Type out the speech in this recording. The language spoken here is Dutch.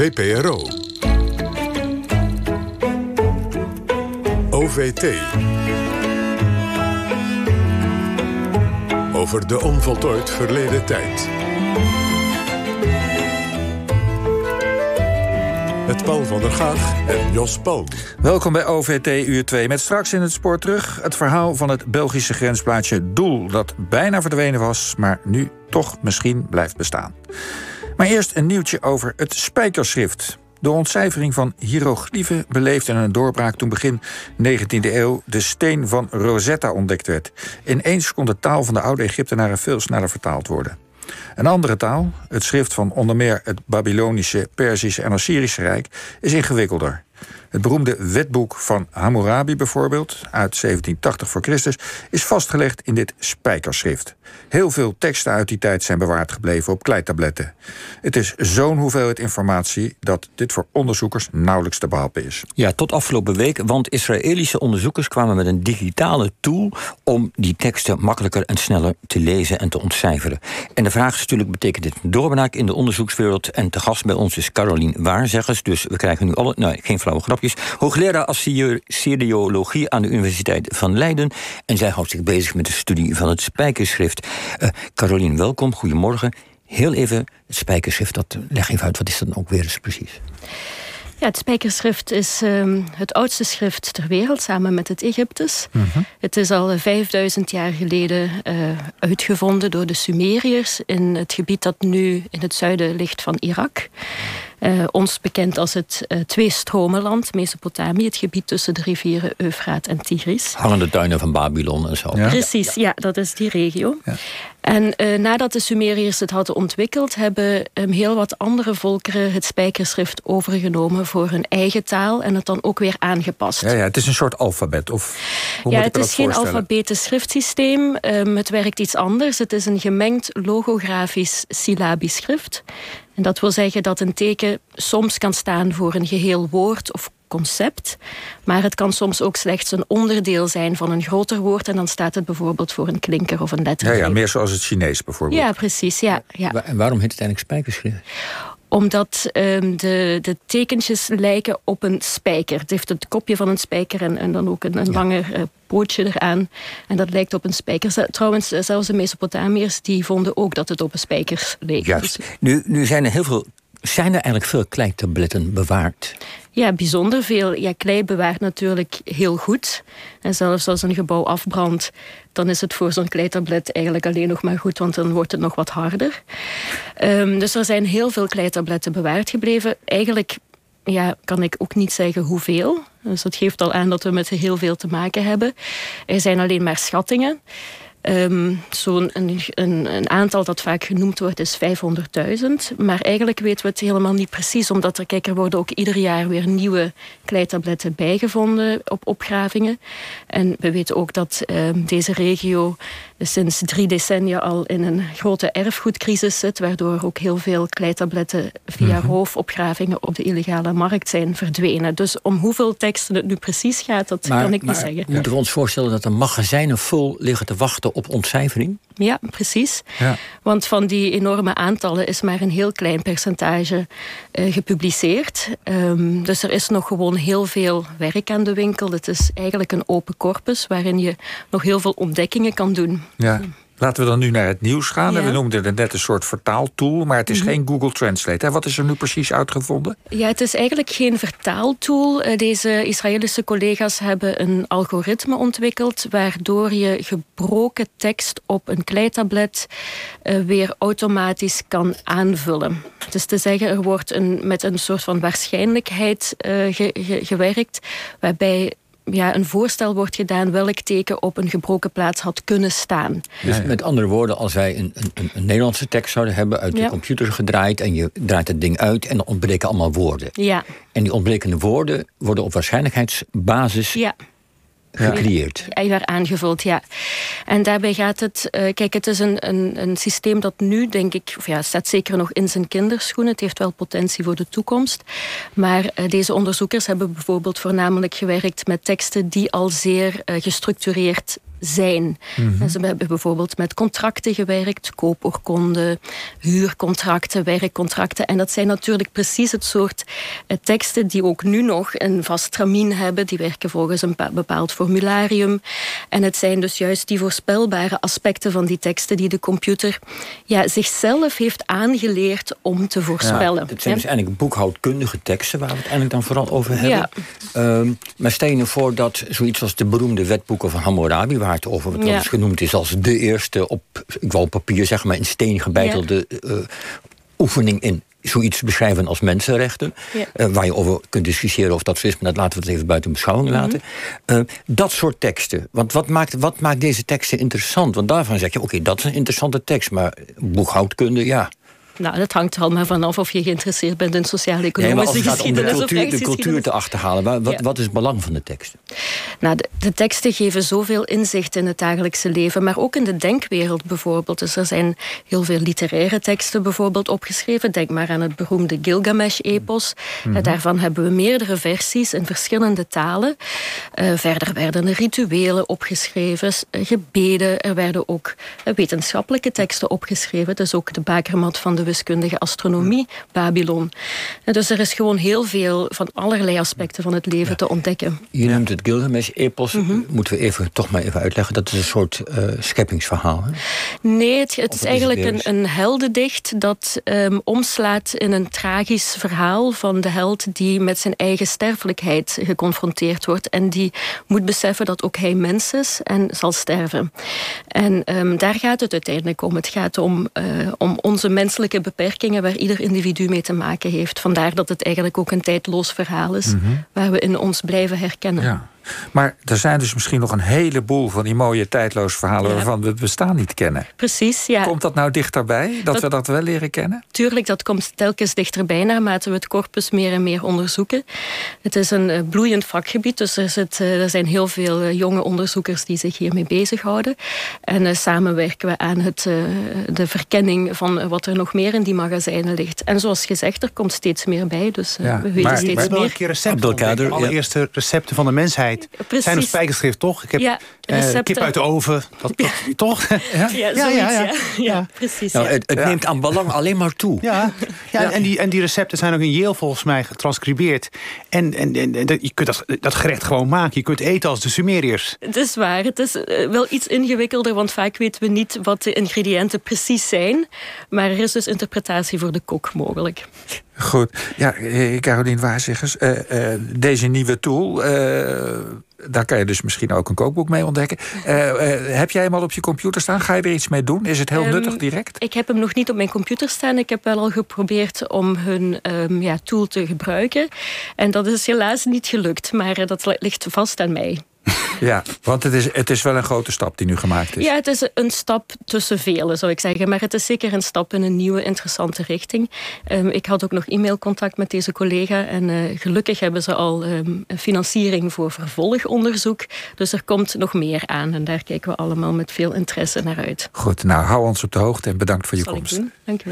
VPRO. OVT. Over de onvoltooid verleden tijd. Met Paul van der Gaag en Jos Palm. Welkom bij OVT Uur 2 met straks in het spoor terug... het verhaal van het Belgische grensplaatje Doel... dat bijna verdwenen was, maar nu toch misschien blijft bestaan. Maar eerst een nieuwtje over het spijkerschrift. De ontcijfering van hieroglyphen beleefde een doorbraak toen begin 19e eeuw de steen van Rosetta ontdekt werd. Ineens kon de taal van de oude Egyptenaren veel sneller vertaald worden. Een andere taal, het schrift van onder meer het Babylonische, Perzische en Assyrische Rijk, is ingewikkelder. Het beroemde wetboek van Hammurabi bijvoorbeeld, uit 1780 voor Christus, is vastgelegd in dit spijkerschrift. Heel veel teksten uit die tijd zijn bewaard gebleven op kleitabletten. Het is zo'n hoeveelheid informatie dat dit voor onderzoekers nauwelijks te behappen is. Ja, tot afgelopen week, want Israëlische onderzoekers kwamen met een digitale tool om die teksten makkelijker en sneller te lezen en te ontcijferen. En de vraag is natuurlijk, betekent dit een doorbraak in de onderzoekswereld? En te gast bij ons is Caroline Waarzeggers, dus we krijgen nu alle, nou geen flauwe grapjes, hoogleraar Assyriologie aan de Universiteit van Leiden. En zij houdt zich bezig met de studie van het spijkerschrift. Uh, Caroline, welkom, goedemorgen. Heel even, het spijkerschrift, dat leg even uit, wat is dat ook weer eens precies? Ja, het spijkerschrift is um, het oudste schrift ter wereld, samen met het Egyptisch. Mm -hmm. Het is al 5000 jaar geleden uh, uitgevonden door de Sumeriërs in het gebied dat nu in het zuiden ligt van Irak. Uh, ons bekend als het uh, twee-stromenland, Mesopotamië, het gebied tussen de rivieren Eufraat en Tigris. Hangende tuinen van Babylon en zo. Ja? Precies, ja. ja, dat is die regio. Ja. En uh, nadat de Sumeriërs het hadden ontwikkeld, hebben um, heel wat andere volkeren het spijkerschrift overgenomen voor hun eigen taal en het dan ook weer aangepast. Ja, ja het is een soort alfabet. Of hoe ja, moet het ik is geen alfabetisch schriftsysteem. Um, het werkt iets anders. Het is een gemengd logografisch syllabisch schrift. En dat wil zeggen dat een teken soms kan staan voor een geheel woord of concept, maar het kan soms ook slechts een onderdeel zijn van een groter woord en dan staat het bijvoorbeeld voor een klinker of een letter. Ja, ja meer zoals het Chinees bijvoorbeeld. Ja, precies. Ja, ja. En waarom heet het eigenlijk spijkerschrift? Omdat um, de, de tekentjes lijken op een spijker. Het heeft het kopje van een spijker en, en dan ook een, een ja. langer uh, pootje eraan. En dat lijkt op een spijker. Trouwens, zelfs de Mesopotamiërs die vonden ook dat het op een spijker leek. Juist. Dus... Nu, nu zijn er heel veel zijn er eigenlijk veel kleitabletten bewaard? Ja, bijzonder veel. Ja, klei bewaart natuurlijk heel goed. En zelfs als een gebouw afbrandt, dan is het voor zo'n kleitablet eigenlijk alleen nog maar goed, want dan wordt het nog wat harder. Um, dus er zijn heel veel kleitabletten bewaard gebleven. Eigenlijk ja, kan ik ook niet zeggen hoeveel. Dus dat geeft al aan dat we met heel veel te maken hebben. Er zijn alleen maar schattingen. Um, Zo'n een, een, een, aantal dat vaak genoemd wordt is 500.000. Maar eigenlijk weten we het helemaal niet precies. Omdat er, kijk, er worden ook ieder jaar weer nieuwe kleitabletten bijgevonden op opgravingen. En we weten ook dat um, deze regio sinds drie decennia al in een grote erfgoedcrisis zit. Waardoor ook heel veel kleitabletten via mm -hmm. roofopgravingen op de illegale markt zijn verdwenen. Dus om hoeveel teksten het nu precies gaat, dat maar, kan ik maar niet zeggen. Moeten we ons voorstellen dat er magazijnen vol liggen te wachten op ontcijfering? Ja, precies. Ja. Want van die enorme aantallen is maar een heel klein percentage uh, gepubliceerd. Um, dus er is nog gewoon heel veel werk aan de winkel. Het is eigenlijk een open corpus waarin je nog heel veel ontdekkingen kan doen. Ja. Laten we dan nu naar het nieuws gaan. Ja. We noemden het net een soort vertaaltool, maar het is mm -hmm. geen Google Translate. Hè? Wat is er nu precies uitgevonden? Ja, het is eigenlijk geen vertaaltool. Deze Israëlische collega's hebben een algoritme ontwikkeld waardoor je gebroken tekst op een kleitablet uh, weer automatisch kan aanvullen. Dus te zeggen, er wordt een, met een soort van waarschijnlijkheid uh, ge, ge, gewerkt, waarbij ja, een voorstel wordt gedaan welk teken op een gebroken plaats had kunnen staan. Dus met andere woorden, als wij een, een, een Nederlandse tekst zouden hebben uit de computer gedraaid en je draait het ding uit en dan ontbreken allemaal woorden. Ja. En die ontbrekende woorden worden op waarschijnlijkheidsbasis ja gecreëerd. Ja, aangevuld, ja. En daarbij gaat het... Uh, kijk, het is een, een, een systeem dat nu, denk ik... Of ja, staat zeker nog in zijn kinderschoenen. Het heeft wel potentie voor de toekomst. Maar uh, deze onderzoekers hebben bijvoorbeeld voornamelijk gewerkt met teksten die al zeer uh, gestructureerd zijn. Mhm. Ze hebben bijvoorbeeld met contracten gewerkt, koopoorkonden, huurcontracten, werkcontracten. En dat zijn natuurlijk precies het soort eh, teksten die ook nu nog een vast tramien hebben. Die werken volgens een bepaald formularium. En het zijn dus juist die voorspelbare aspecten van die teksten die de computer ja, zichzelf heeft aangeleerd om te voorspellen. het zijn dus eigenlijk boekhoudkundige teksten waar we het eigenlijk dan vooral over hebben. Ja. Ehm, maar stel je nou voor dat zoiets als de beroemde wetboeken van Hammurabi, waar over wat genoemd is als de eerste op, ik wou papier zeggen, maar in steen gebeitelde uh, oefening in zoiets beschrijven als mensenrechten. Uh, waar je over kunt discussiëren of dat zo is, maar dat laten we het even buiten beschouwing mhm. laten. Uh, dat soort teksten. Want wat maakt, wat maakt deze teksten interessant? Want daarvan zeg je, oké, dat is een interessante tekst, maar boekhoudkunde, ja. Nou, dat hangt er al maar vanaf of je geïnteresseerd bent in sociaal-economische nee, geschiedenis. Om de cultuur, de cultuur te achterhalen. Wat, wat is het belang van de teksten? Nou, de, de, teksten geven zoveel inzicht in het dagelijkse leven, maar ook in de denkwereld bijvoorbeeld. Dus er zijn heel veel literaire teksten bijvoorbeeld opgeschreven. Denk maar aan het beroemde Gilgamesh-epos. Mm Daarvan hebben we meerdere versies in verschillende talen. Uh, verder werden er rituelen opgeschreven, gebeden. Er werden ook wetenschappelijke teksten opgeschreven. Dus ook de bakermat van de wiskundige astronomie, Babylon. En dus er is gewoon heel veel van allerlei aspecten van het leven te ontdekken. Je noemt het Gilgamesh-epos. Mm Moeten we even, toch maar even uitleggen. Dat is een soort uh, scheppingsverhaal. Hè? Nee, het, het is eigenlijk een, een heldendicht dat um, omslaat in een tragisch verhaal van de held die met zijn eigen sterfelijkheid geconfronteerd wordt. En die moet beseffen dat ook hij mens is en zal sterven. En um, daar gaat het uiteindelijk om. Het gaat om, uh, om onze menselijke beperkingen waar ieder individu mee te maken heeft. Vandaar dat het eigenlijk ook een tijdloos verhaal is, mm -hmm. waar we in ons blijven herkennen. Ja. Maar er zijn dus misschien nog een heleboel van die mooie tijdloze verhalen... Ja. waarvan we het bestaan niet kennen. Precies, ja. Komt dat nou dichterbij, dat, dat we dat wel leren kennen? Tuurlijk, dat komt telkens dichterbij... naarmate we het corpus meer en meer onderzoeken. Het is een uh, bloeiend vakgebied, dus er, zit, uh, er zijn heel veel uh, jonge onderzoekers... die zich hiermee bezighouden. En samen werken we aan het, de verkenning van wat er nog meer in die magazijnen ligt. En zoals gezegd, er komt steeds meer bij, dus ja. we weten maar, steeds maar meer. een keer recepten De allereerste recepten van de mensheid Precies. zijn op spijkerschrift, toch? Ik heb ja, uh, kip uit de oven, dat, dat, toch? Ja, ja, ja, ja, ja. precies. Nou, het, het neemt aan belang alleen maar toe. Ja, ja, En, die, en die recepten zijn ook in Yale volgens mij getranscribeerd. En, en, en, en je kunt dat, dat gerecht gewoon maken. Je kunt eten als de Sumeriërs. Het is waar. Het is wel iets ingewikkelder, want vaak weten we niet wat de ingrediënten precies zijn. Maar er is dus interpretatie voor de kok mogelijk. Goed. Ja, Caroline Waarzegers, uh, uh, deze nieuwe tool... Uh, daar kan je dus misschien ook een kookboek mee ontdekken. heb jij hem al op je computer staan? Ga je er iets mee doen? Is het heel um, nuttig direct? Ik heb hem nog niet op mijn computer staan. Ik heb wel al geprobeerd om hun um, ja, tool te gebruiken. En dat is helaas niet gelukt. Maar dat ligt vast aan mij. Ja, want het is, het is wel een grote stap die nu gemaakt is. Ja, het is een stap tussen velen, zou ik zeggen. Maar het is zeker een stap in een nieuwe, interessante richting. Um, ik had ook nog e-mailcontact met deze collega. En uh, gelukkig hebben ze al um, financiering voor vervolgonderzoek. Dus er komt nog meer aan. En daar kijken we allemaal met veel interesse naar uit. Goed, nou hou ons op de hoogte en bedankt voor je komst. Dank u wel.